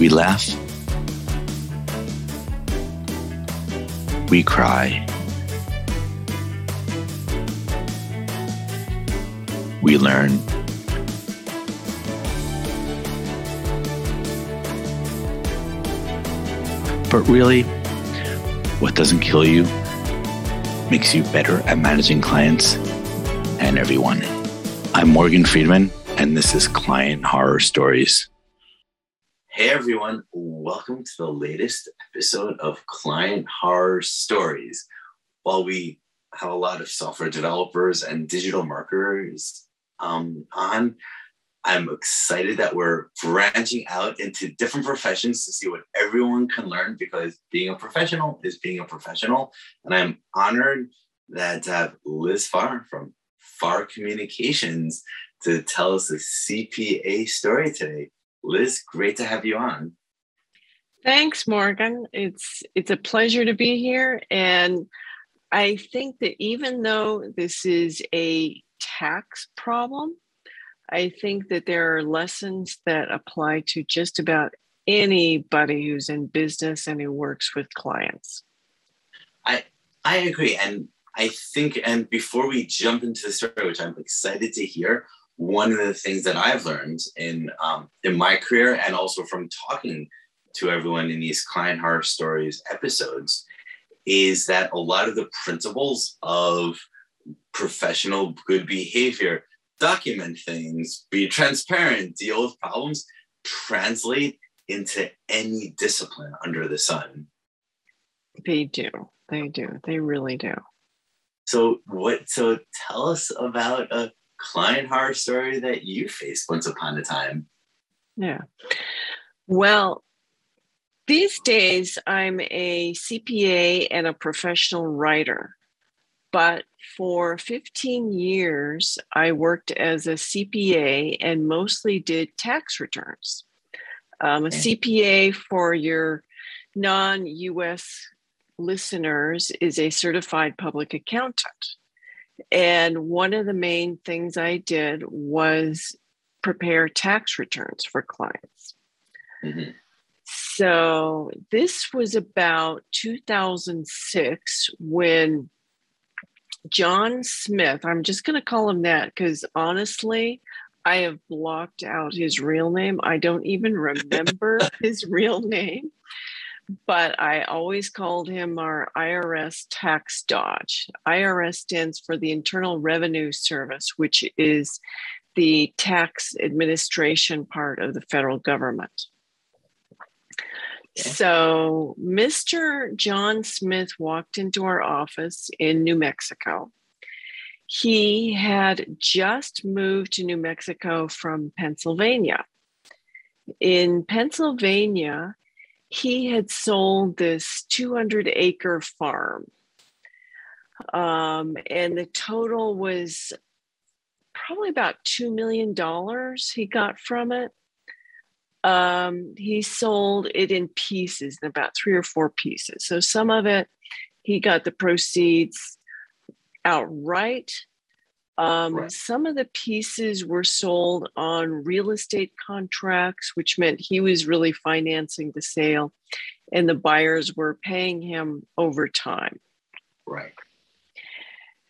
We laugh. We cry. We learn. But really, what doesn't kill you makes you better at managing clients and everyone. I'm Morgan Friedman, and this is Client Horror Stories. Hey everyone, welcome to the latest episode of Client Horror Stories. While we have a lot of software developers and digital marketers um, on, I'm excited that we're branching out into different professions to see what everyone can learn because being a professional is being a professional. And I'm honored that to have Liz Farr from Farr Communications to tell us a CPA story today. Liz, great to have you on. Thanks, Morgan. It's it's a pleasure to be here. And I think that even though this is a tax problem, I think that there are lessons that apply to just about anybody who's in business and who works with clients. I I agree. And I think, and before we jump into the story, which I'm excited to hear, one of the things that I've learned in um, in my career and also from talking to everyone in these client horror stories episodes is that a lot of the principles of professional good behavior document things, be transparent, deal with problems, translate into any discipline under the sun. They do. They do. They really do. So what so tell us about a client horror story that you faced once upon a time. Yeah. Well, these days I'm a CPA and a professional writer. But for 15 years, I worked as a CPA and mostly did tax returns. Um, a CPA for your non US listeners is a certified public accountant. And one of the main things I did was prepare tax returns for clients. Mm-hmm. So this was about 2006 when John Smith, I'm just going to call him that because honestly, I have blocked out his real name. I don't even remember his real name, but I always called him our IRS tax dodge. IRS stands for the Internal Revenue Service, which is the tax administration part of the federal government. So, Mr. John Smith walked into our office in New Mexico. He had just moved to New Mexico from Pennsylvania. In Pennsylvania, he had sold this 200 acre farm. Um, and the total was probably about $2 million he got from it um, he sold it in pieces, in about three or four pieces. So some of it, he got the proceeds outright. Um, right. Some of the pieces were sold on real estate contracts, which meant he was really financing the sale and the buyers were paying him over time. Right.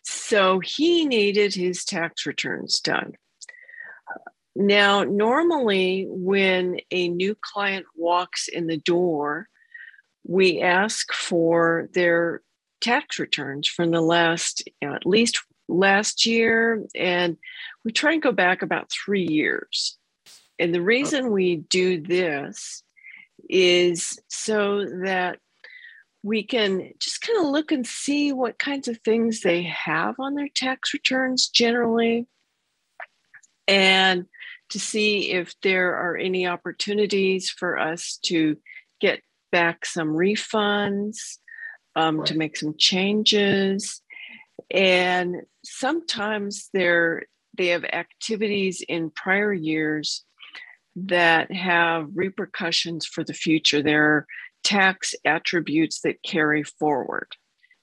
So he needed his tax returns done. Now, normally when a new client walks in the door, we ask for their tax returns from the last, you know, at least last year, and we try and go back about three years. And the reason we do this is so that we can just kind of look and see what kinds of things they have on their tax returns generally. And to see if there are any opportunities for us to get back some refunds, um, right. to make some changes. And sometimes they're they have activities in prior years that have repercussions for the future. There are tax attributes that carry forward.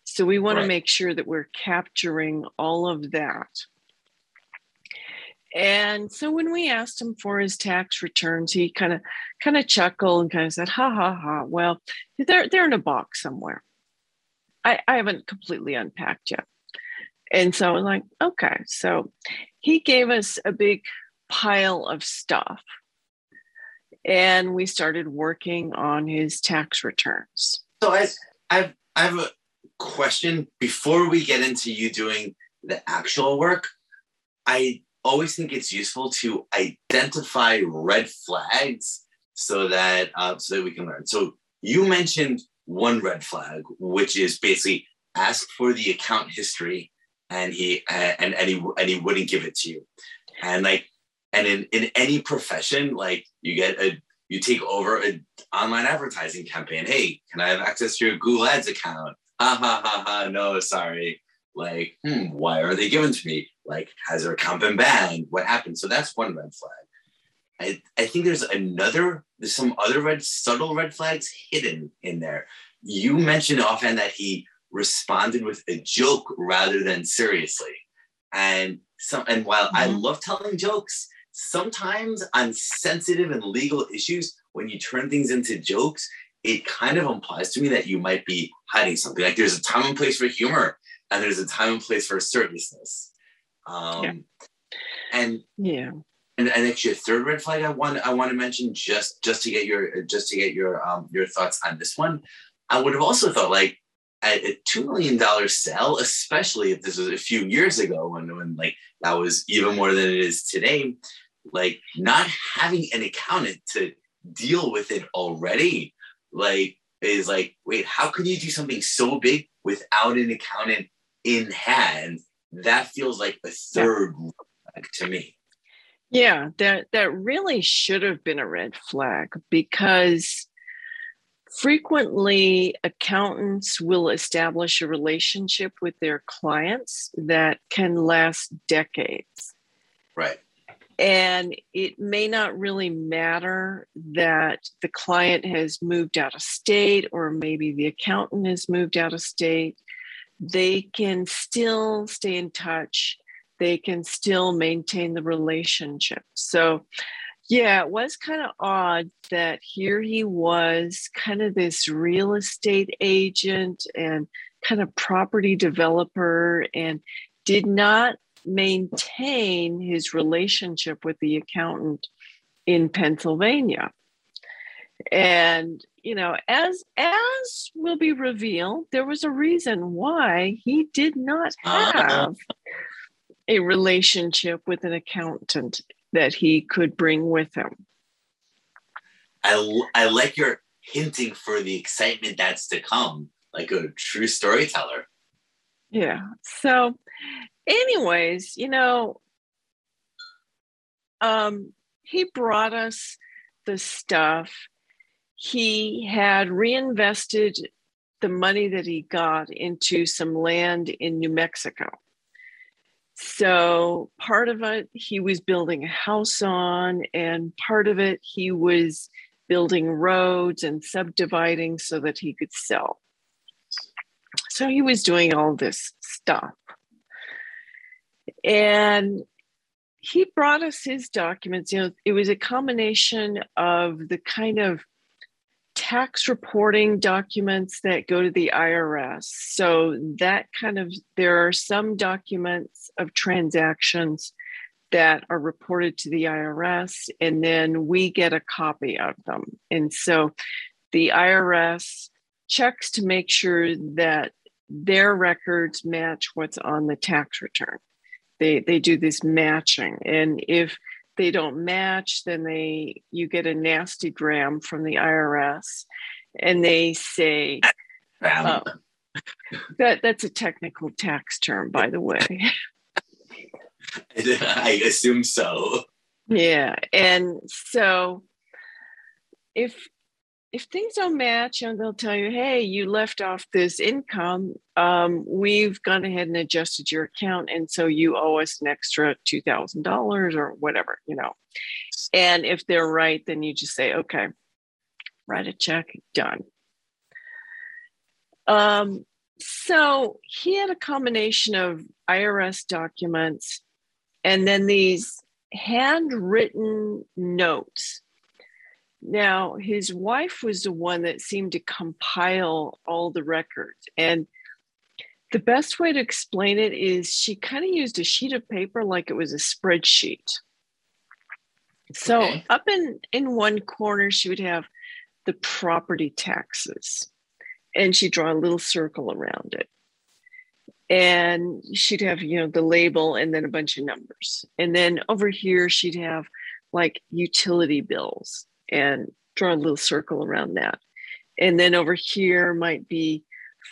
So we want right. to make sure that we're capturing all of that. And so when we asked him for his tax returns, he kind of kind of chuckled and kind of said, "Ha ha ha! Well, they're they're in a box somewhere. I, I haven't completely unpacked yet." And so I was like, "Okay." So he gave us a big pile of stuff, and we started working on his tax returns. So I I I have a question before we get into you doing the actual work. I always think it's useful to identify red flags so that uh, so that we can learn. So you mentioned one red flag, which is basically ask for the account history, and he and and he and he wouldn't give it to you, and like and in in any profession, like you get a you take over an online advertising campaign. Hey, can I have access to your Google Ads account? Ha ha ha ha. No, sorry. Like, hmm, why are they given to me? Like, has their account been banned? What happened? So that's one red flag. I, I think there's another, there's some other red, subtle red flags hidden in there. You mentioned often that he responded with a joke rather than seriously. And some, and while mm-hmm. I love telling jokes, sometimes on sensitive and legal issues, when you turn things into jokes, it kind of implies to me that you might be hiding something. Like there's a time and place for humor, and there's a time and place for seriousness. Um, yeah. And yeah, and, and actually a third red flag I want I want to mention just just to get your just to get your um, your thoughts on this one. I would have also thought like at a two million dollar sale, especially if this was a few years ago when when like that was even more than it is today, like not having an accountant to deal with it already, like is like, wait, how can you do something so big without an accountant in hand? That feels like a third yeah. to me. Yeah, that that really should have been a red flag because frequently accountants will establish a relationship with their clients that can last decades. Right. And it may not really matter that the client has moved out of state or maybe the accountant has moved out of state. They can still stay in touch they can still maintain the relationship. So, yeah, it was kind of odd that here he was, kind of this real estate agent and kind of property developer, and did not maintain his relationship with the accountant in Pennsylvania. And you know, as as will be revealed, there was a reason why he did not ah. have a relationship with an accountant that he could bring with him. I, I like your hinting for the excitement that's to come, like a true storyteller. Yeah. So, anyways, you know, um, he brought us the stuff. He had reinvested the money that he got into some land in New Mexico. So part of it he was building a house on, and part of it he was building roads and subdividing so that he could sell. So he was doing all this stuff. And he brought us his documents. You know, it was a combination of the kind of tax reporting documents that go to the IRS. So that kind of there are some documents of transactions that are reported to the IRS and then we get a copy of them. And so the IRS checks to make sure that their records match what's on the tax return. They they do this matching and if they don't match, then they you get a nasty gram from the IRS, and they say uh, that that's a technical tax term, by the way. I assume so. Yeah, and so if if things don't match, and they'll tell you, "Hey, you left off this income. Um, we've gone ahead and adjusted your account, and so you owe us an extra two thousand dollars or whatever." You know, and if they're right, then you just say, "Okay, write a check, done." Um, so he had a combination of IRS documents, and then these handwritten notes. Now, his wife was the one that seemed to compile all the records. And the best way to explain it is she kind of used a sheet of paper like it was a spreadsheet. So okay. up in in one corner she would have the property taxes and she'd draw a little circle around it. And she'd have, you know, the label and then a bunch of numbers. And then over here she'd have like utility bills and draw a little circle around that. And then over here might be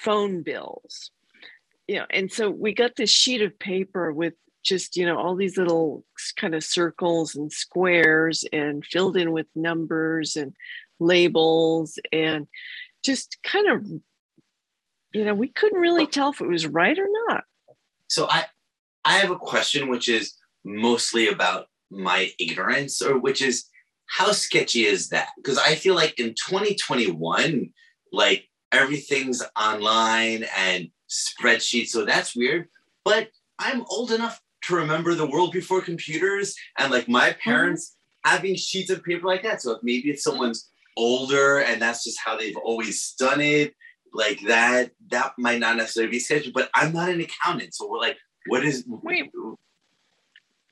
phone bills you know, and so we got this sheet of paper with just, you know, all these little kind of circles and squares and filled in with numbers and labels and just kind of, you know, we couldn't really tell if it was right or not. So I, I have a question, which is mostly about my ignorance, or which is how sketchy is that? Because I feel like in 2021, like everything's online and spreadsheets. So that's weird. But I'm old enough to remember the world before computers and like my mm-hmm. parents mm-hmm. having sheets of paper like that. So if maybe it's someone's older and that's just how they've always done it, like that, that might not necessarily be scheduled. But I'm not an accountant. So we're like, what is Wait,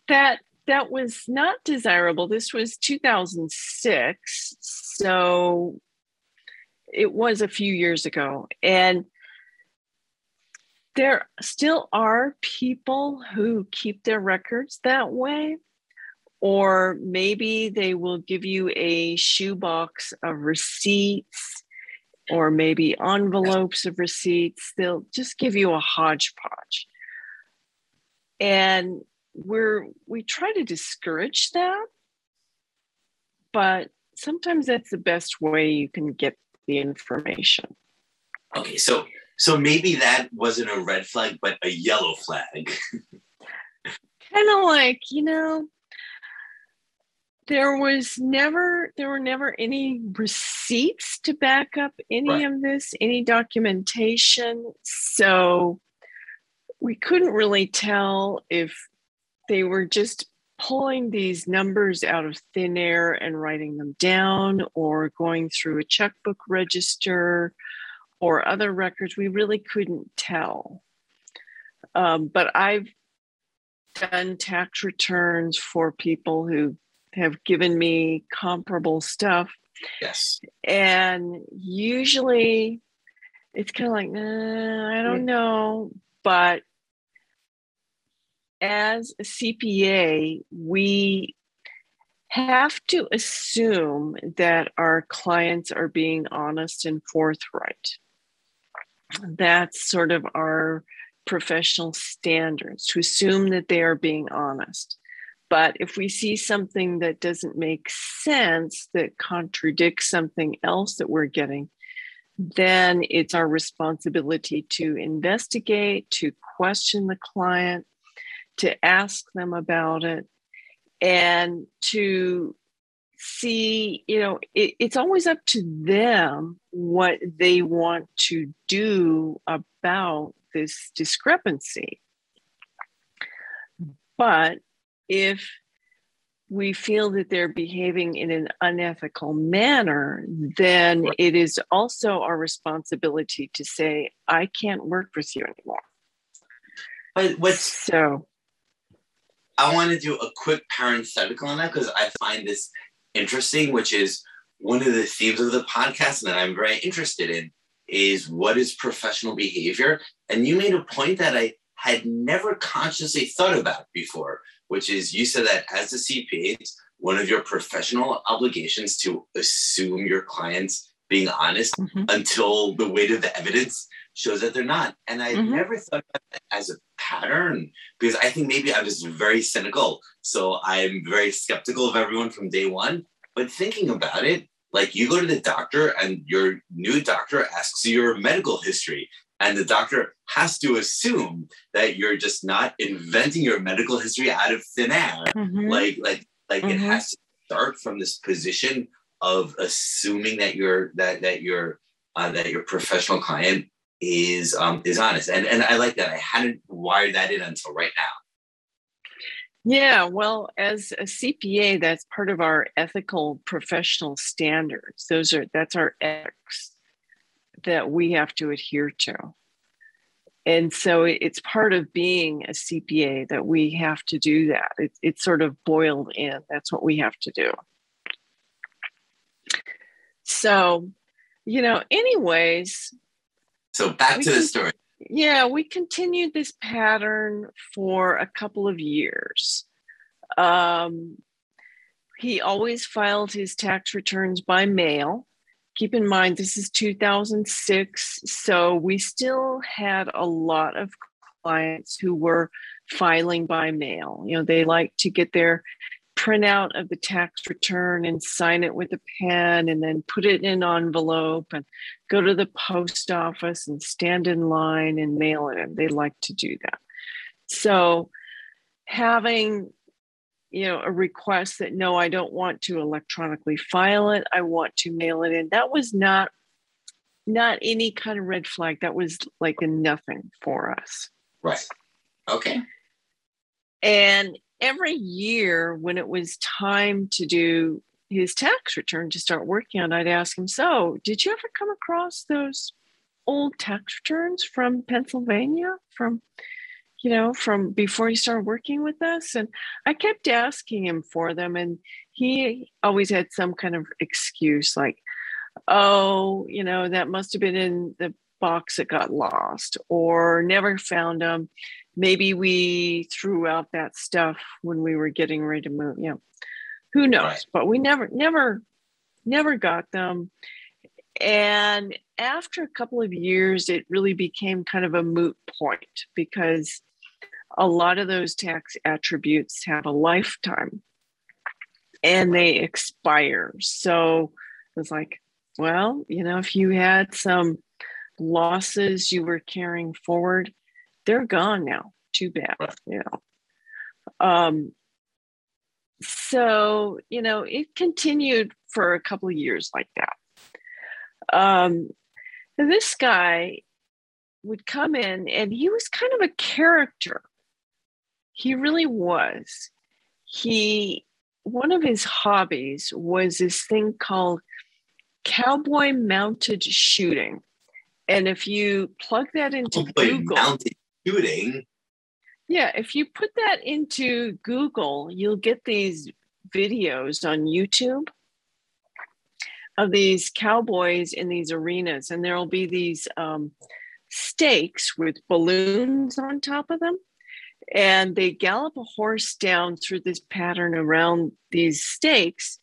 that that was not desirable. This was 2006. So it was a few years ago. And there still are people who keep their records that way or maybe they will give you a shoebox of receipts or maybe envelopes of receipts they'll just give you a hodgepodge and we're we try to discourage that but sometimes that's the best way you can get the information okay so so maybe that wasn't a red flag, but a yellow flag. kind of like, you know, there was never there were never any receipts to back up any right. of this any documentation so we couldn't really tell if they were just pulling these numbers out of thin air and writing them down or going through a checkbook register or other records, we really couldn't tell. Um, but I've done tax returns for people who have given me comparable stuff. Yes. And usually it's kind of like, I don't know. But as a CPA, we have to assume that our clients are being honest and forthright that's sort of our professional standards to assume that they are being honest. But if we see something that doesn't make sense, that contradicts something else that we're getting, then it's our responsibility to investigate, to question the client, to ask them about it, and to see, you know, it, it's always up to them what they want to do about this discrepancy. But if we feel that they're behaving in an unethical manner, then it is also our responsibility to say, I can't work with you anymore. But what's so I want to do a quick parenthetical on that because I find this interesting, which is one of the themes of the podcast that I'm very interested in is what is professional behavior? And you made a point that I had never consciously thought about before, which is you said that as a CPA, it's one of your professional obligations to assume your clients being honest mm-hmm. until the weight of the evidence shows that they're not. And I mm-hmm. never thought about that as a pattern because I think maybe I'm just very cynical. So I'm very skeptical of everyone from day one. But thinking about it, like you go to the doctor and your new doctor asks you your medical history. And the doctor has to assume that you're just not inventing your medical history out of thin air. Mm-hmm. Like, like, like mm-hmm. it has to start from this position of assuming that you're that that your uh, that your professional client is um, is honest, and and I like that. I hadn't wired that in until right now. Yeah, well, as a CPA, that's part of our ethical professional standards. Those are that's our ethics that we have to adhere to. And so it's part of being a CPA that we have to do that. It, it's sort of boiled in. That's what we have to do. So, you know, anyways. So back to the story. Yeah, we continued this pattern for a couple of years. Um, he always filed his tax returns by mail. Keep in mind, this is 2006. So we still had a lot of clients who were filing by mail. You know, they like to get their printout of the tax return and sign it with a pen and then put it in an envelope and go to the post office and stand in line and mail it. In. They like to do that. So having you know a request that no i don't want to electronically file it. I want to mail it in that was not not any kind of red flag. That was like a nothing for us. Right. Okay. And every year when it was time to do his tax return to start working on, I'd ask him, So, did you ever come across those old tax returns from Pennsylvania? From, you know, from before he started working with us? And I kept asking him for them. And he always had some kind of excuse like, Oh, you know, that must have been in the box that got lost or never found them maybe we threw out that stuff when we were getting ready to move you know who knows? Right. but we never never never got them. And after a couple of years it really became kind of a moot point because a lot of those tax attributes have a lifetime and they expire. So it's like well you know if you had some losses you were carrying forward they're gone now. Too bad, right. you know. Um, so you know, it continued for a couple of years like that. Um, this guy would come in, and he was kind of a character. He really was. He one of his hobbies was this thing called cowboy mounted shooting. And if you plug that into cowboy Google, mounted shooting. Yeah, if you put that into Google, you'll get these videos on YouTube of these cowboys in these arenas, and there will be these um, stakes with balloons on top of them. And they gallop a horse down through this pattern around these stakes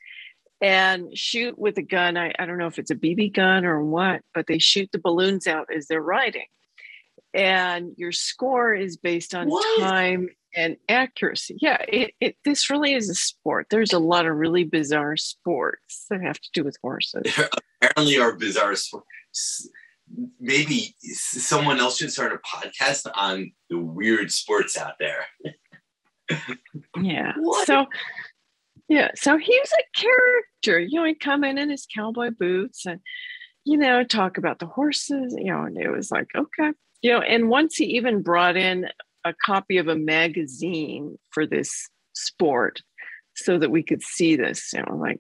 and shoot with a gun. I, I don't know if it's a BB gun or what, but they shoot the balloons out as they're riding and your score is based on what? time and accuracy. Yeah, it, it, this really is a sport. There's a lot of really bizarre sports that have to do with horses. There apparently are bizarre sports. Maybe someone else should start a podcast on the weird sports out there. yeah. What? So yeah, so he was a character. You know, he'd come in in his cowboy boots and you know talk about the horses. You know, and it was like okay you know, and once he even brought in a copy of a magazine for this sport so that we could see this. You know, like,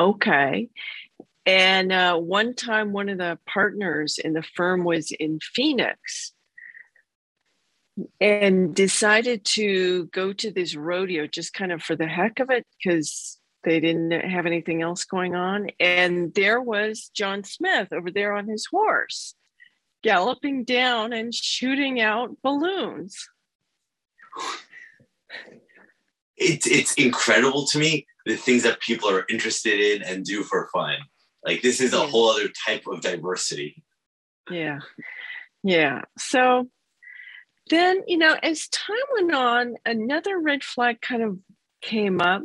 okay. And uh, one time, one of the partners in the firm was in Phoenix and decided to go to this rodeo just kind of for the heck of it because they didn't have anything else going on. And there was John Smith over there on his horse galloping down and shooting out balloons. It's it's incredible to me the things that people are interested in and do for fun. Like this is a yeah. whole other type of diversity. Yeah. Yeah. So then, you know, as time went on, another red flag kind of came up.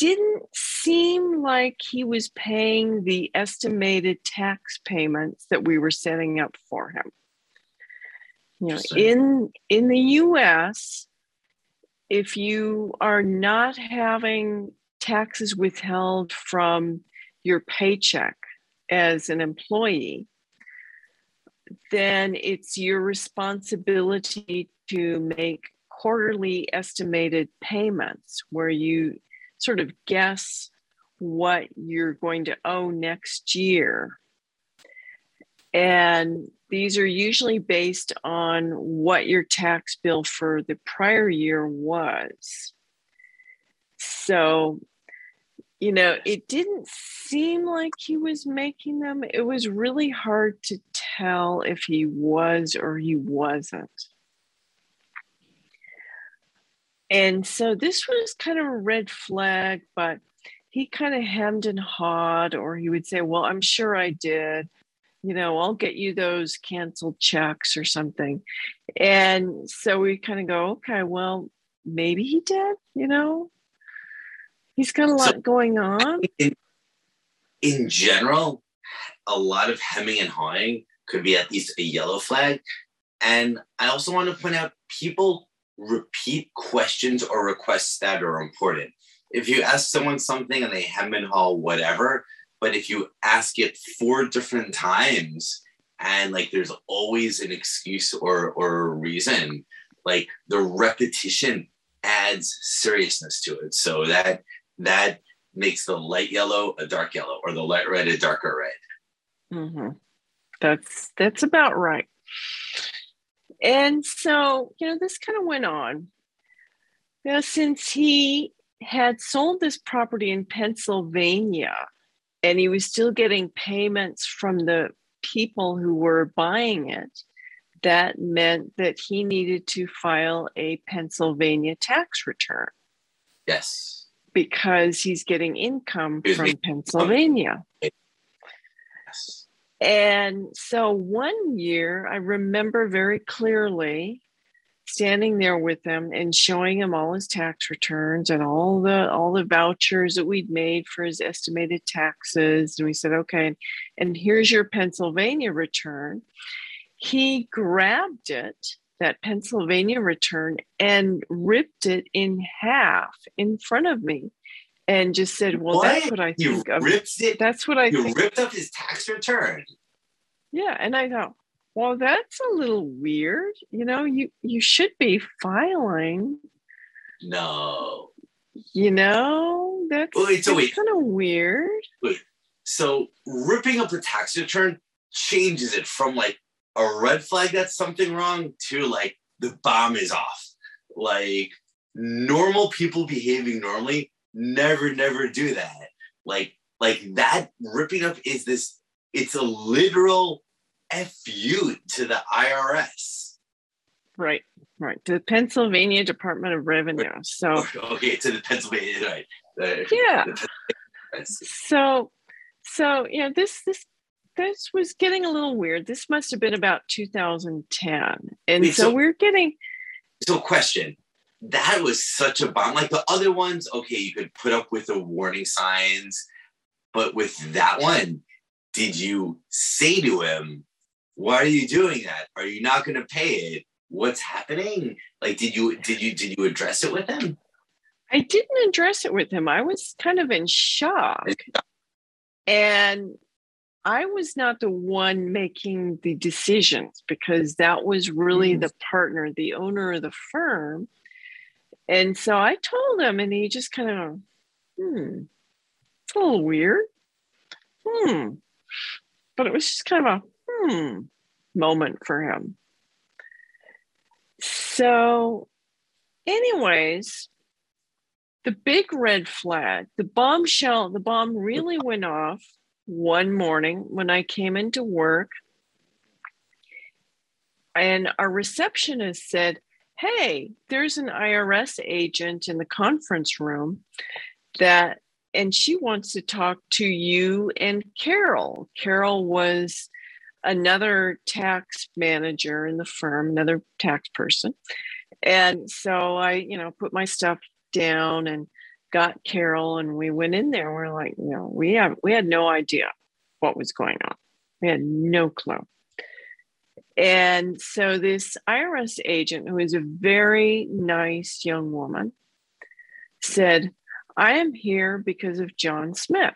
Didn't seem like he was paying the estimated tax payments that we were setting up for him. You know, in in the US, if you are not having taxes withheld from your paycheck as an employee, then it's your responsibility to make quarterly estimated payments where you sort of guess what you're going to owe next year. And these are usually based on what your tax bill for the prior year was. So, you know, it didn't seem like he was making them. It was really hard to tell if he was or he wasn't. And so this was kind of a red flag, but he kind of hemmed and hawed, or he would say, Well, I'm sure I did. You know, I'll get you those canceled checks or something. And so we kind of go, Okay, well, maybe he did, you know? He's got a lot so, going on. In, in general, a lot of hemming and hawing could be at least a yellow flag. And I also want to point out people repeat questions or requests that are important. If you ask someone something and they hem and haw whatever, but if you ask it four different times and like there's always an excuse or or reason, like the repetition adds seriousness to it. So that that makes the light yellow a dark yellow or the light red a darker red. Mm-hmm. That's that's about right. And so, you know, this kind of went on. Now, since he had sold this property in Pennsylvania and he was still getting payments from the people who were buying it, that meant that he needed to file a Pennsylvania tax return. Yes. Because he's getting income from Pennsylvania. Yes. And so one year, I remember very clearly standing there with him and showing him all his tax returns and all the all the vouchers that we'd made for his estimated taxes. And we said okay and here's your pennsylvania return. He grabbed it that pennsylvania return and ripped it in half in front of me and just said, "Well, what? that's what I think you of." Ripped it. That's what I. Think. You think. ripped up his tax return. Yeah, and I thought, well, that's a little weird. You know, you you should be filing. No. You know, that's, wait, so that's kind of weird. Wait. So ripping up the tax return changes it from like a red flag that's something wrong to like the bomb is off. Like normal people behaving normally never never do that. Like like that ripping up is this it's a literal fu to the irs right right. To the pennsylvania department of revenue so okay to the pennsylvania right. The, yeah. The so so you know this this this was getting a little weird. This must have been about 2010 and Wait, so, so we're getting so question that was such a bomb. Like the other ones, okay, you could put up with the warning signs, but with that one, did you say to him, "Why are you doing that? Are you not going to pay it? What's happening?" Like, did you did you did you address it with him? I didn't address it with him. I was kind of in shock, and I was not the one making the decisions because that was really mm-hmm. the partner, the owner of the firm and so I told him, and he just kind of, hmm, it's a little weird. Hmm. But it was just kind of a hmm moment for him. So, anyways, the big red flag, the bombshell, the bomb really went off one morning when I came into work. And our receptionist said, hey, there's an IRS agent in the conference room that, and she wants to talk to you and Carol. Carol was another tax manager in the firm, another tax person. And so I, you know, put my stuff down and got Carol and we went in there. We're like, you know, we have we had no idea what was going on. We had no clue. And so this IRS agent, who is a very nice young woman, said, I am here because of John Smith.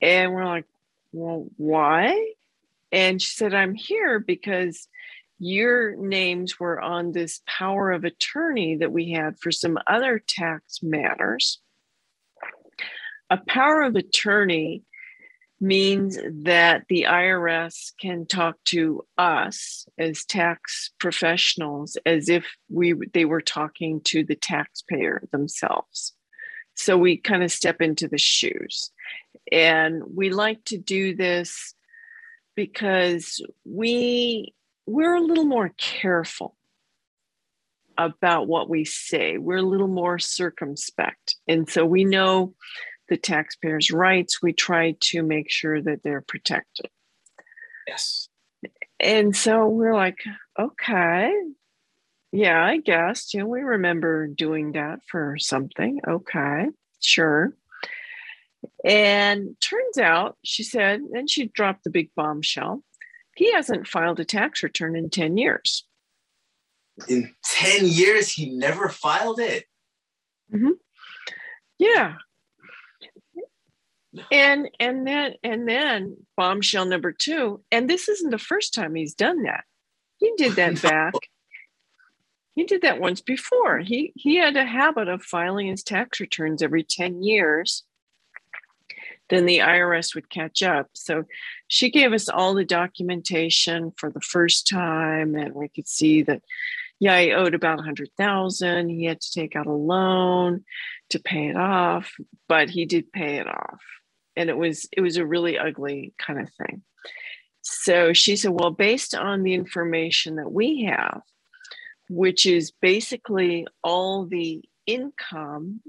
And we're like, well, why? And she said, I'm here because your names were on this power of attorney that we had for some other tax matters. A power of attorney means that the IRS can talk to us as tax professionals as if we they were talking to the taxpayer themselves. So we kind of step into the shoes. And we like to do this because we we're a little more careful about what we say. We're a little more circumspect. And so we know the taxpayers' rights. We try to make sure that they're protected. Yes. And so we're like, okay, yeah, I guess. You know, we remember doing that for something. Okay, sure. And turns out, she said, and she dropped the big bombshell. He hasn't filed a tax return in 10 years. In 10 years, he never filed it. Mm-hmm. Yeah. And and then and then bombshell number two, and this isn't the first time he's done that. He did that back. He did that once before. He he had a habit of filing his tax returns every 10 years then the IRS would catch up. So she gave us all the documentation for the first time, and we could see that, yeah, he owed about a hundred thousand. He had to take out a loan to pay it off, but he did pay it off, and it was it was a really ugly kind of thing. So she said, well, based on the information that we have, which is basically all the income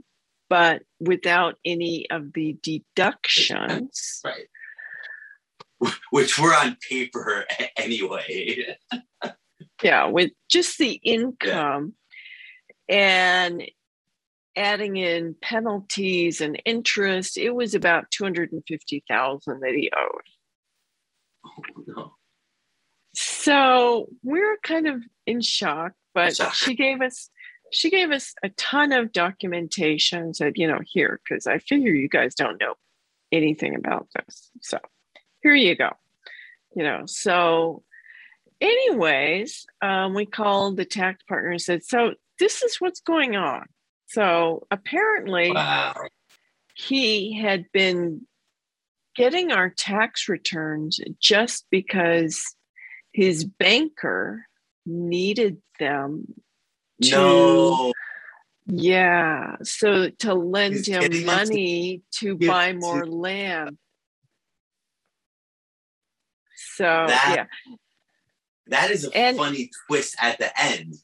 but without any of the deductions. Right. Which were on paper anyway. yeah, with just the income yeah. and adding in penalties and interest, it was about 250,000 that he owed. Oh, no. So we're kind of in shock, but she gave us she gave us a ton of documentation, said, you know, here, because I figure you guys don't know anything about this. So here you go. You know, so anyways, um, we called the tax partner and said, so this is what's going on. So apparently wow. he had been getting our tax returns just because his banker needed them to, no. Yeah. So to lend He's him money to, to buy more to, land. So that, yeah. That is a and, funny twist at the end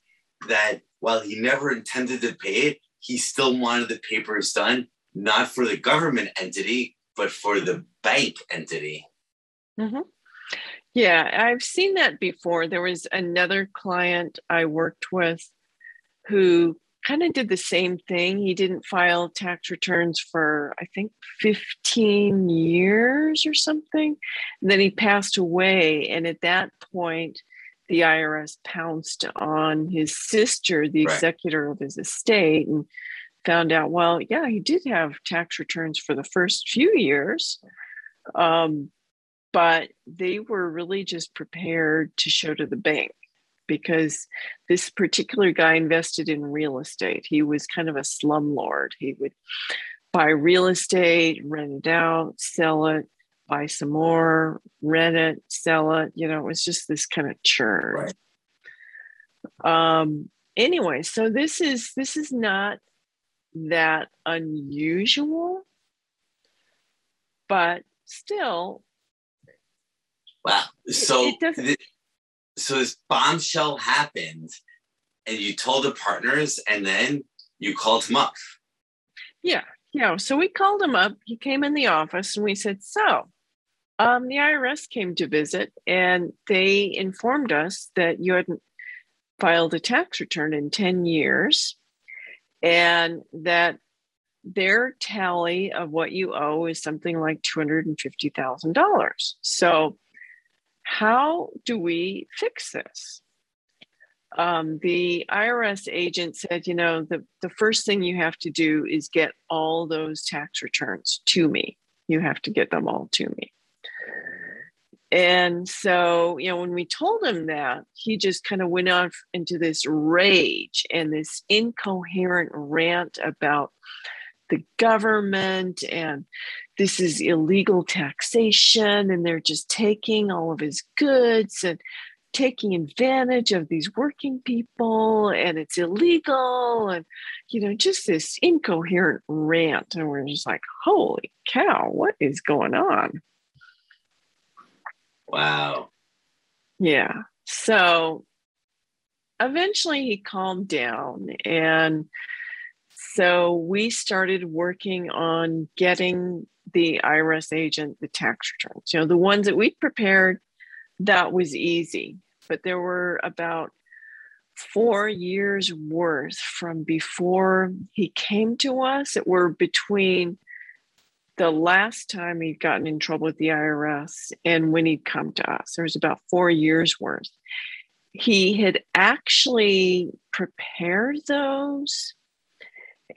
that while he never intended to pay it, he still wanted the papers done, not for the government entity, but for the bank entity. Mm-hmm. Yeah, I've seen that before. There was another client I worked with who kind of did the same thing. He didn't file tax returns for, I think, 15 years or something. And then he passed away. And at that point, the IRS pounced on his sister, the right. executor of his estate, and found out, well, yeah, he did have tax returns for the first few years. Um, but they were really just prepared to show to the bank because this particular guy invested in real estate. He was kind of a slumlord. He would buy real estate, rent it out, sell it, buy some more, rent it, sell it. You know, it was just this kind of churn. Right. Um, anyway, so this is this is not that unusual, but still. Wow. So it, it so this bombshell happened and you told the partners and then you called him up yeah yeah so we called him up he came in the office and we said so um, the irs came to visit and they informed us that you hadn't filed a tax return in 10 years and that their tally of what you owe is something like $250,000. So how do we fix this? Um, the IRS agent said, you know, the, the first thing you have to do is get all those tax returns to me. You have to get them all to me. And so, you know, when we told him that, he just kind of went off into this rage and this incoherent rant about the government and this is illegal taxation and they're just taking all of his goods and taking advantage of these working people and it's illegal and you know just this incoherent rant and we're just like holy cow what is going on? Wow. Yeah. So eventually he calmed down and so we started working on getting the irs agent the tax returns. You know the ones that we prepared that was easy but there were about four years worth from before he came to us that were between the last time he'd gotten in trouble with the IRS and when he'd come to us. There was about four years worth. He had actually prepared those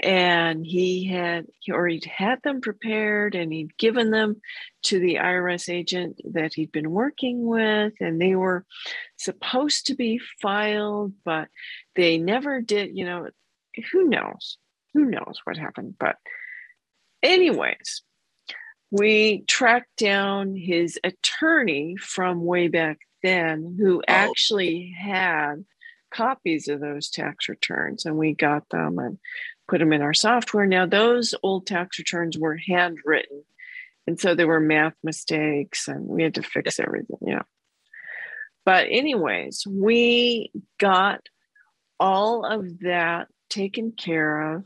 and he had or he'd had them prepared and he'd given them to the IRS agent that he'd been working with. And they were supposed to be filed but they never did you know who knows? Who knows what happened? But anyways we tracked down his attorney from way back then who oh. actually had copies of those tax returns and we got them and put them in our software. Now, those old tax returns were handwritten. And so there were math mistakes and we had to fix everything. Yeah. But, anyways, we got all of that taken care of.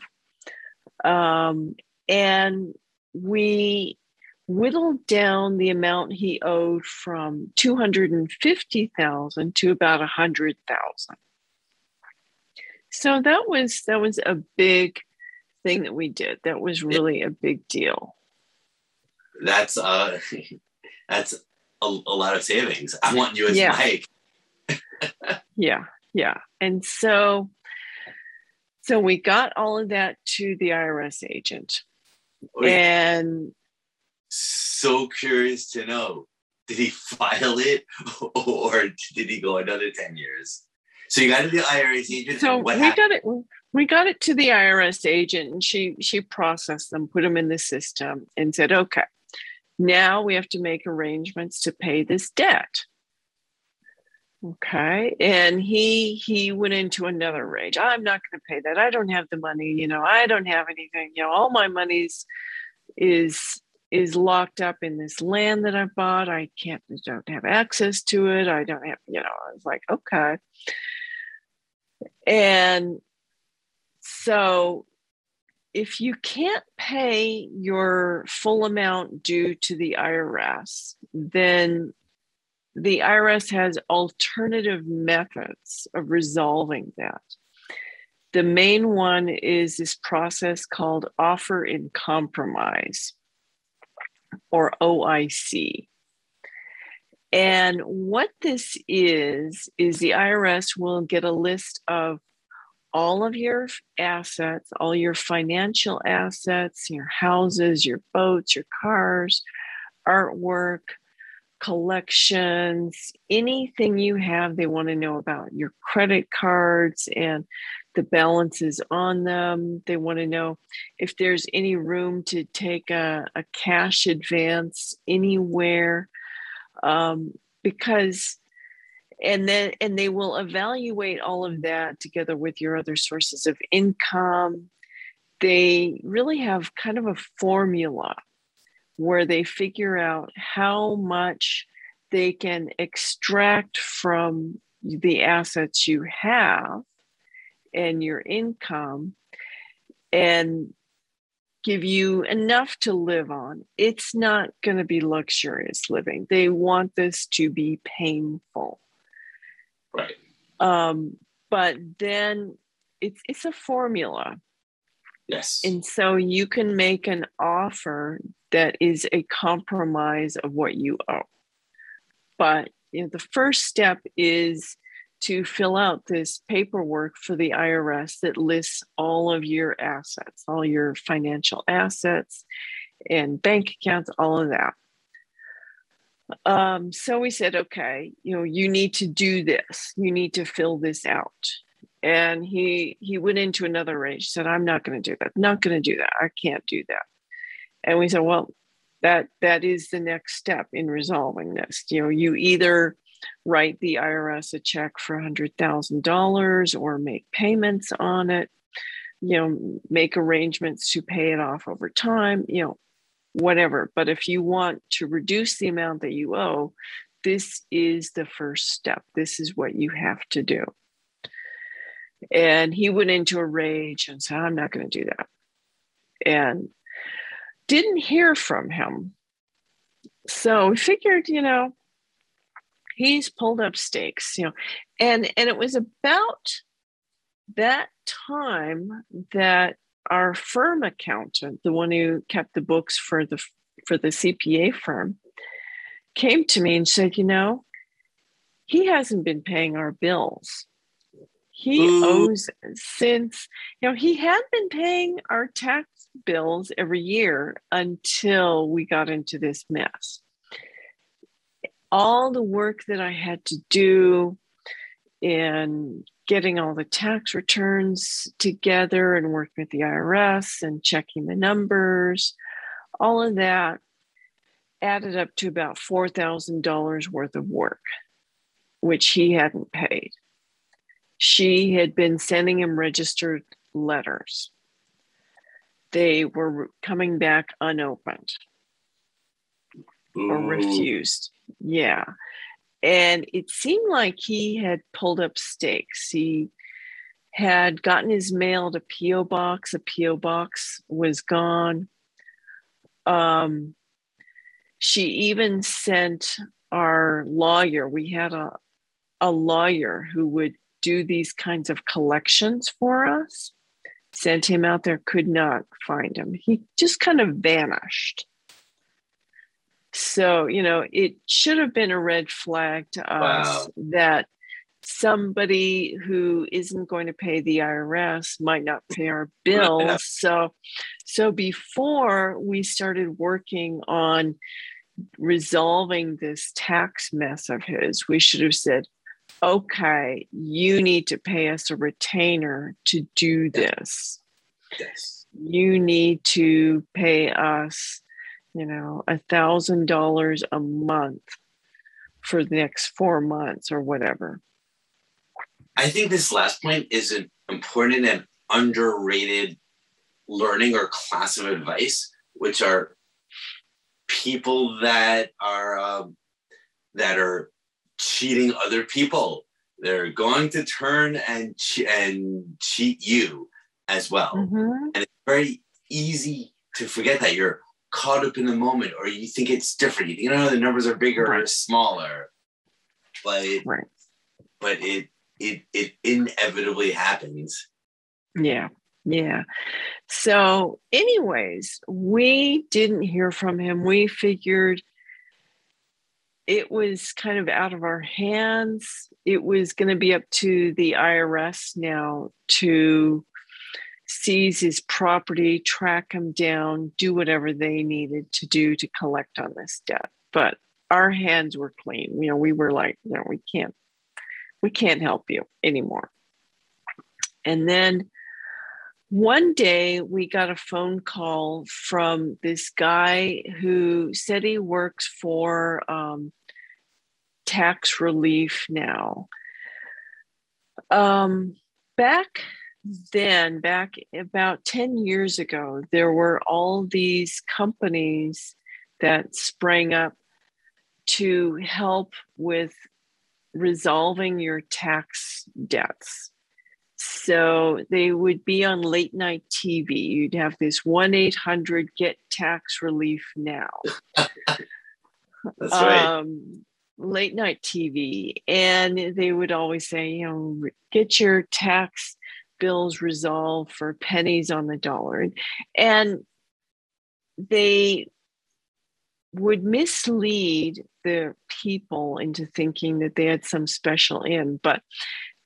Um, and we whittled down the amount he owed from 250,000 to about 100,000 so that was that was a big thing that we did. That was really a big deal. That's uh that's a, a lot of savings. I want you as yeah. mike. Yeah yeah. And so so we got all of that to the irs agent. Wait, and so curious to know did he file it or did he go another 10 years so you got to the IRS agent. So we happened? got it. We got it to the IRS agent, and she she processed them, put them in the system, and said, "Okay, now we have to make arrangements to pay this debt." Okay, and he he went into another rage. I'm not going to pay that. I don't have the money. You know, I don't have anything. You know, all my money's is is locked up in this land that I bought. I can't, don't have access to it. I don't have, you know, I was like, okay. And so if you can't pay your full amount due to the IRS, then the IRS has alternative methods of resolving that. The main one is this process called offer in compromise or OIC. And what this is, is the IRS will get a list of all of your assets, all your financial assets, your houses, your boats, your cars, artwork, collections, anything you have, they want to know about your credit cards and the balances on them. They want to know if there's any room to take a, a cash advance anywhere um, because and then and they will evaluate all of that together with your other sources of income. They really have kind of a formula where they figure out how much they can extract from the assets you have and your income. And give you enough to live on. It's not going to be luxurious living. They want this to be painful. Right. Um, but then it's it's a formula. Yes. And so you can make an offer that is a compromise of what you owe. But you know, the first step is to fill out this paperwork for the IRS that lists all of your assets, all your financial assets and bank accounts, all of that. Um, so we said, okay, you know, you need to do this. You need to fill this out. And he he went into another range. Said, I'm not going to do that. Not going to do that. I can't do that. And we said, well, that that is the next step in resolving this. You know, you either write the IRS a check for $100,000 or make payments on it, you know, make arrangements to pay it off over time, you know, whatever. But if you want to reduce the amount that you owe, this is the first step. This is what you have to do. And he went into a rage and said, I'm not going to do that. And didn't hear from him. So we figured, you know, he's pulled up stakes, you know, and and it was about that time that our firm accountant, the one who kept the books for the for the CPA firm, came to me and said, you know, he hasn't been paying our bills. He Ooh. owes since, you know, he had been paying our tax bills every year until we got into this mess. All the work that I had to do in getting all the tax returns together and working with the IRS and checking the numbers, all of that added up to about $4,000 worth of work, which he hadn't paid. She had been sending him registered letters they were coming back unopened or refused. Yeah. And it seemed like he had pulled up stakes. He had gotten his mail to P.O. Box. A P.O. Box was gone. Um, she even sent our lawyer, we had a, a lawyer who would do these kinds of collections for us sent him out there, could not find him. He just kind of vanished. So, you know, it should have been a red flag to us wow. that somebody who isn't going to pay the IRS might not pay our bills. So, so before we started working on resolving this tax mess of his, we should have said, okay, you need to pay us a retainer to do this. Yes. You need to pay us, you know, a thousand dollars a month for the next four months or whatever. I think this last point is an important and underrated learning or class of advice, which are people that are um, that are cheating other people. They're going to turn and che- and cheat you as well. Mm-hmm. And it's very easy to forget that you're caught up in the moment or you think it's different. You know the numbers are bigger right. or smaller. But right. but it it it inevitably happens. Yeah. Yeah. So, anyways, we didn't hear from him. We figured it was kind of out of our hands. It was going to be up to the IRS now to seize his property, track him down, do whatever they needed to do to collect on this debt. But our hands were clean. You know, we were like, no, we can't, we can't help you anymore. And then one day we got a phone call from this guy who said he works for um, tax relief now. Um, back then, back about 10 years ago, there were all these companies that sprang up to help with resolving your tax debts. So they would be on late night TV. You'd have this 1 800 Get Tax Relief Now. That's right. Um, late night TV, and they would always say, you know, get your tax bills resolve for pennies on the dollar. And they would mislead the people into thinking that they had some special in, but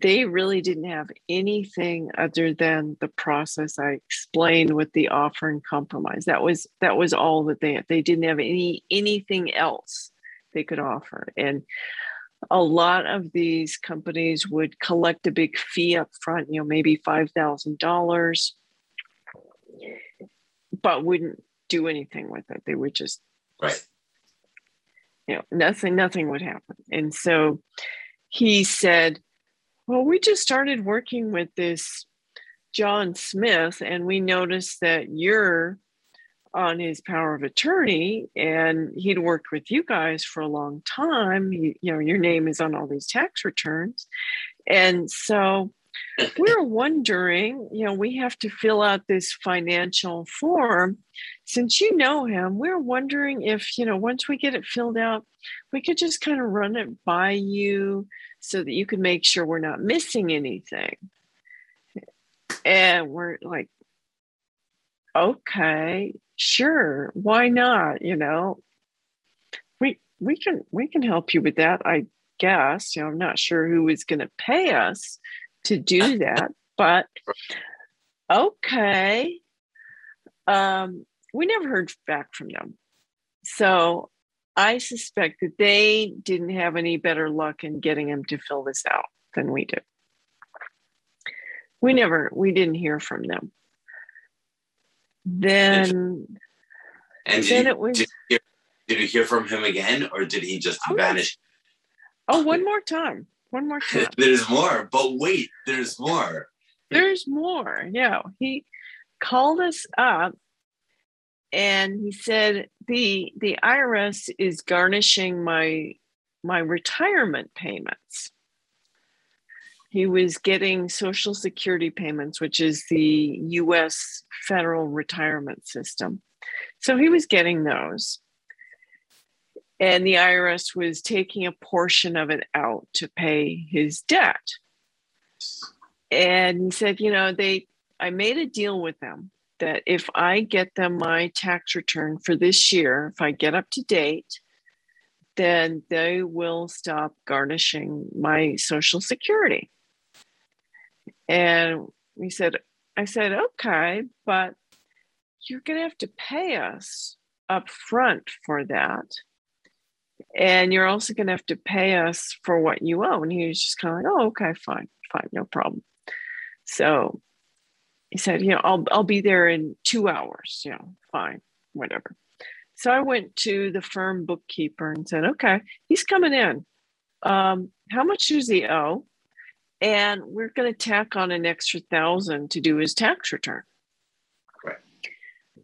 they really didn't have anything other than the process I explained with the offer and compromise. That was that was all that they had. They didn't have any anything else they could offer. And a lot of these companies would collect a big fee up front, you know, maybe $5,000, but wouldn't do anything with it. They would just, right. you know, nothing, nothing would happen. And so he said, well, we just started working with this John Smith, and we noticed that you're on his power of attorney and he'd worked with you guys for a long time. You, you know your name is on all these tax returns. And so we're wondering you know we have to fill out this financial form. Since you know him we're wondering if you know once we get it filled out we could just kind of run it by you so that you can make sure we're not missing anything. And we're like okay sure why not you know? We we can we can help you with that i guess you know i'm not sure who is going to pay us to do that but okay. Um we never heard back from them. So i suspect that they didn't have any better luck in getting him to fill this out than we did we never we didn't hear from them then and did, then you, it was did, you hear, did you hear from him again or did he just Oh, vanish? Oh one more time. One more time. There's more but wait there's more. There's more. Yeah. He called us up and he said the the irs is garnishing my my retirement payments he was getting social security payments which is the us federal retirement system. So he was getting those. And the irs was taking a portion of it out to pay his debt. And he said you know they i made a deal with them that if i get them my tax return for this year if i get up to date then they will stop garnishing my social security and we said i said okay but you're going to have to pay us up front for that and you're also going to have to pay us for what you owe and he was just kind of like oh okay fine fine no problem so he said, you know, I'll I'll be there in two hours, you know, fine, whatever. So I went to the firm bookkeeper and said, okay, he's coming in. Um, how much does he owe? And we're going to tack on an extra thousand to do his tax return. Right.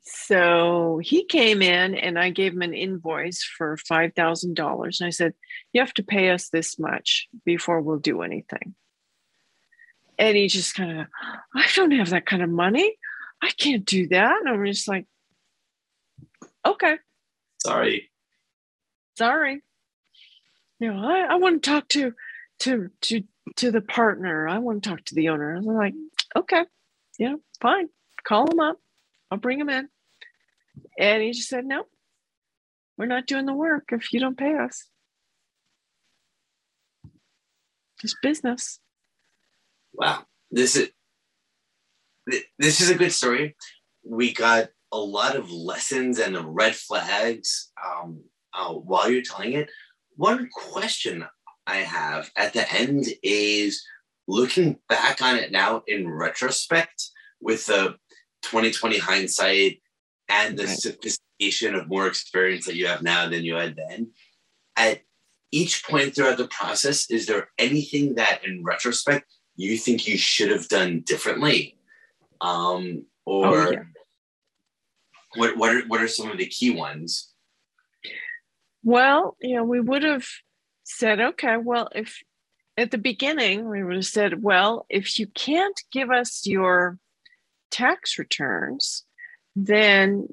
So he came in and I gave him an invoice for $5,000. And I said, you have to pay us this much before we'll do anything. And he just kind of, I don't have that kind of money. I can't do that. And I'm just like, okay, sorry sorry. You know, I, I want to talk to to to to the partner. I want to talk to the owner. I'm like, okay, yeah, fine. Call him up. I'll bring him in. And he just said, no, we're not doing the work if you don't pay us. Just business. Wow, this is this is a good story. We got a lot of lessons and red flags um, uh, while you're telling it. One question I have at the end is looking back on it now in retrospect with the 2020 hindsight and the Right. sophistication of more experience that you have now than you had then. At each point throughout the process, is there anything that in retrospect you think you should have done differently? Um, or Oh, yeah. what, what, are, what are some of the key ones? Well, you know, we would have said, okay, well, if at the beginning we would have said, well, if you can't give us your tax returns, then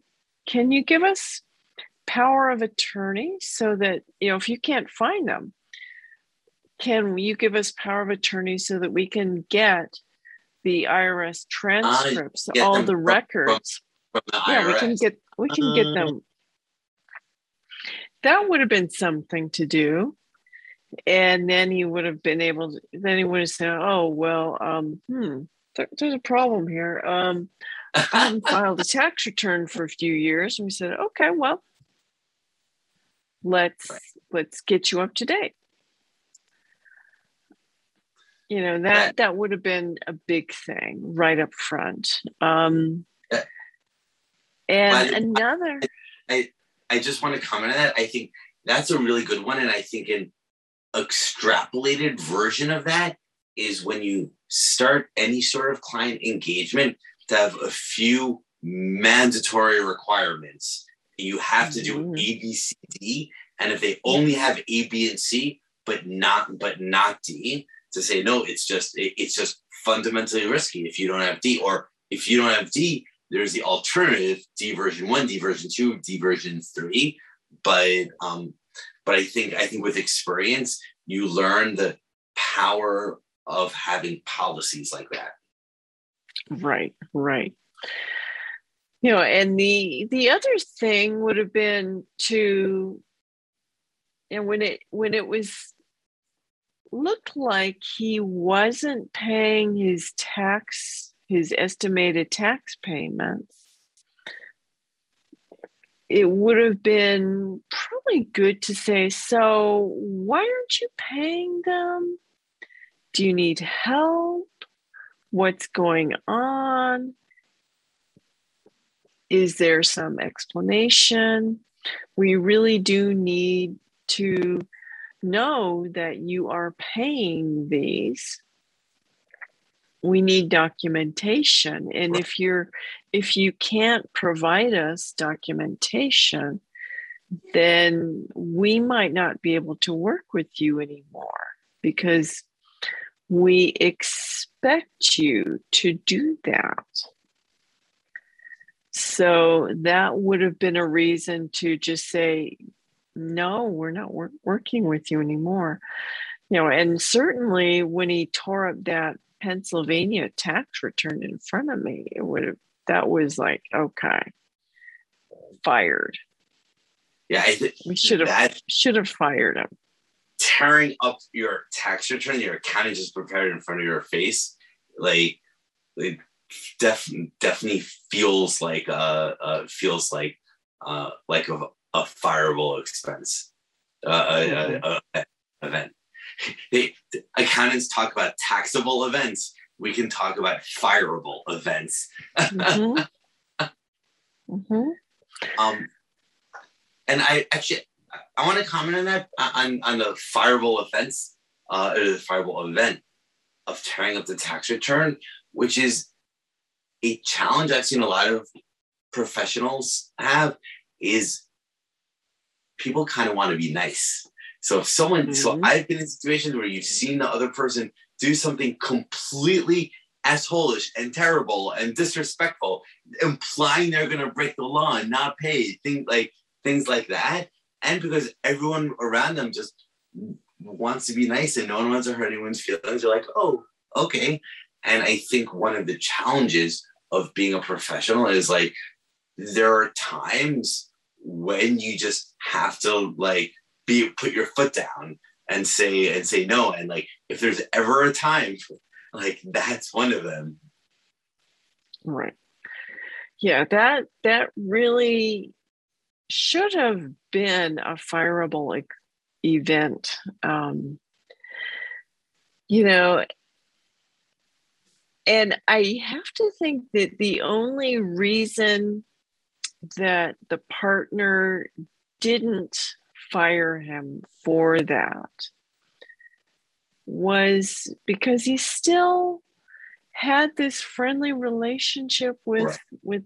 can you give us power of attorney so that, you know, if you can't find them, can you give us power of attorney so that we can get the IRS transcripts, all the records? From the yeah we can get we can get them. That would have been something to do and then he would have been able to then he would have said oh well um hmm there- there's a problem here. Um i haven't filed a tax return for a few years. And we said okay well let's right. let's get you up to date. You know that that would have been a big thing right up front. Um yeah. and well, another I, I just want to comment on that. I think that's a really good one and i think an extrapolated version of that is when you start any sort of client engagement to have a few mandatory requirements you have to do mm-hmm. a b c d and if they only have a b and c but not but not d to say no it's just it, it's just fundamentally risky if you don't have d or if you don't have d there's the alternative d version 1 d version 2 d version 3 but um but i think i think with experience you learn the power of having policies like that right right you know and the the other thing would have been to and when it when it was looked like he wasn't paying his tax, his estimated tax payments. It would have been probably good to say, So, why aren't you paying them? Do you need help? What's going on? Is there some explanation? We really do need to know that you are paying these we need documentation and if you're if you can't provide us documentation then we might not be able to work with you anymore because we expect you to do that so that would have been a reason to just say no, we're not wor- working with you anymore. You know, and certainly when he tore up that Pennsylvania tax return in front of me, it would have, that was like, okay, fired. Yeah, th- we should have should have fired him. Tearing up your tax return, your accountant just prepared in front of your face, like it def- definitely feels like uh, uh feels like uh like a, a fireable expense, uh, a, a, a, event. They, accountants talk about taxable events. We can talk about fireable events. mm-hmm. mm-hmm. Um, and I actually I want to comment on that on on the fireable offense, uh, or the fireable event of tearing up the tax return, which is a challenge I've seen a lot of professionals have. Is people kind of want to be nice. So if someone, mm-hmm. so I've been in situations where you've seen the other person do something completely assholish and terrible and disrespectful, implying they're gonna break the law and not pay, things like things like that. And because everyone around them just wants to be nice and no one wants to hurt anyone's feelings, you're like, oh, okay. And I think one of the challenges of being a professional is like there are times when you just have to like be put your foot down and say and say no. And like if there's ever a time like that's one of them. Right. Yeah that that really should have been a fireable event. Um you know and i have to think that the only reason that the partner didn't fire him for that was because he still had this friendly relationship with right. with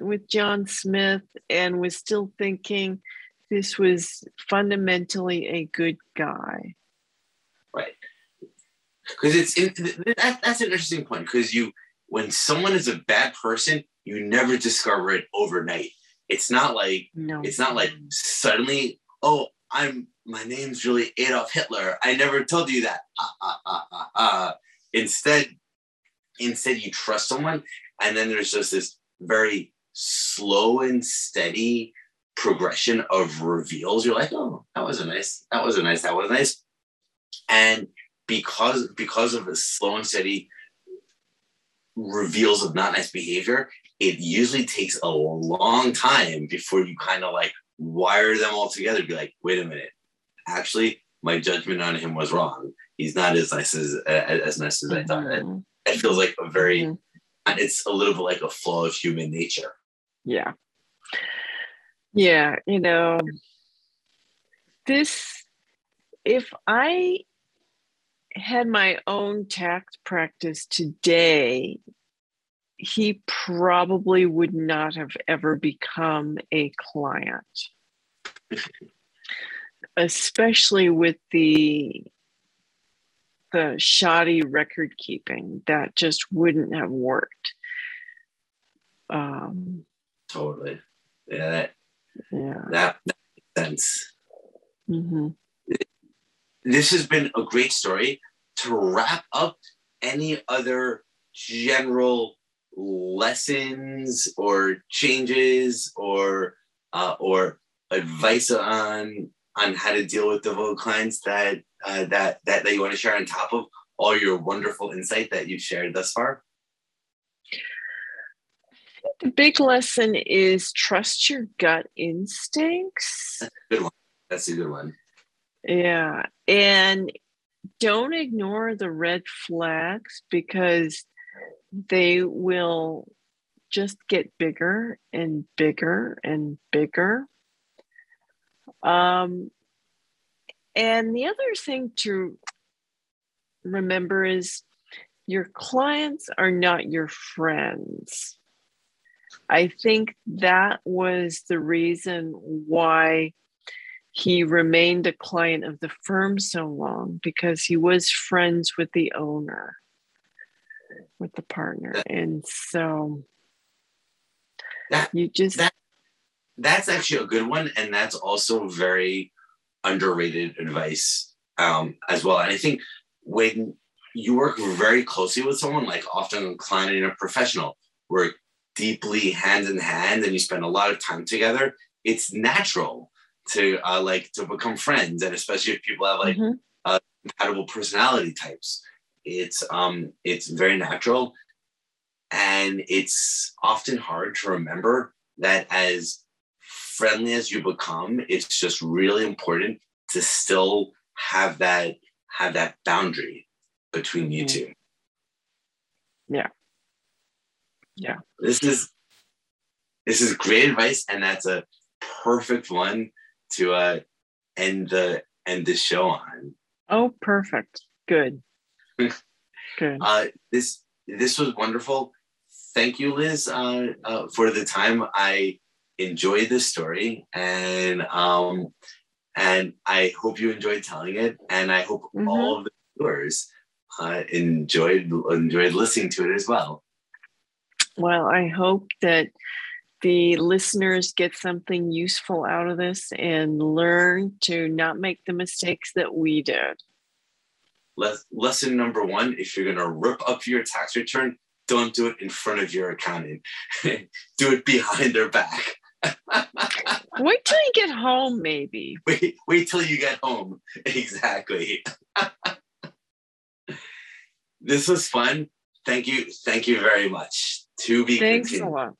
with John Smith and was still thinking this was fundamentally a good guy. Right. Because it's in, that, that's an interesting point because you when someone is a bad person, you never discover it overnight. It's not like no. it's not like suddenly, oh, I'm my name's really Adolf Hitler. I never told you that. Uh, uh, uh, uh, uh. Instead, instead you trust someone, and then there's just this very slow and steady progression of reveals. You're like, oh, that was a nice, that was a nice, that was nice. And because because of the slow and steady reveals of not nice behavior, it usually takes a long time before you kind of like wire them all together. Be like, wait a minute, actually, my judgment on him was wrong. He's not as nice as as nice as I thought. Mm-hmm. It, it feels like a very, Mhm. it's a little bit like a flaw of human nature. Yeah. Yeah, you know, this, if I had my own tax practice today, he probably would not have ever become a client, especially with the the shoddy record keeping that just wouldn't have worked. Um, Totally. Yeah, that yeah. that, that makes sense. hmm this has been a great story to wrap up any other general lessons or changes or uh, or advice on on how to deal with devoted clients that uh, that that that you want to share on top of all your wonderful insight that you've shared thus far The big lesson is trust your gut instincts. that's a good one Yeah. And don't ignore the red flags because they will just get bigger and bigger and bigger. Um, and the other thing to remember is your clients are not your friends. I think that was the reason why he remained a client of the firm so long because he was friends with the owner, with the partner. And so That- you just, that- that's actually a good one and that's also very underrated advice um, as well and i think when you work very closely with someone like often a client and a professional work deeply hand in hand and you spend a lot of time together it's natural to uh, like to become friends and especially if people have like Mhm. compatible personality types it's um it's very natural and it's often hard to remember that as friendly as you become it's just really important to still have that have that boundary between you Mhm. two Yeah. Yeah. this is this is great advice and that's a perfect one to uh end the end the show on oh, perfect. Good. Good. Uh, this this was wonderful. Thank you, Liz, uh, uh, for the time. I enjoyed this story, and um, and I hope you enjoyed telling it, and I hope Mhm. all of the viewers uh, enjoyed enjoyed listening to it as well. Well, I hope that the listeners get something useful out of this and learn to not make the mistakes that we did. Lesson number one if you're going to rip up your tax return, don't do it in front of your accountant, do it behind their back. wait till you get home, maybe. Wait, wait till you get home. Exactly. this was fun. Thank you. Thank you very much. To be Thanks continued. a lot.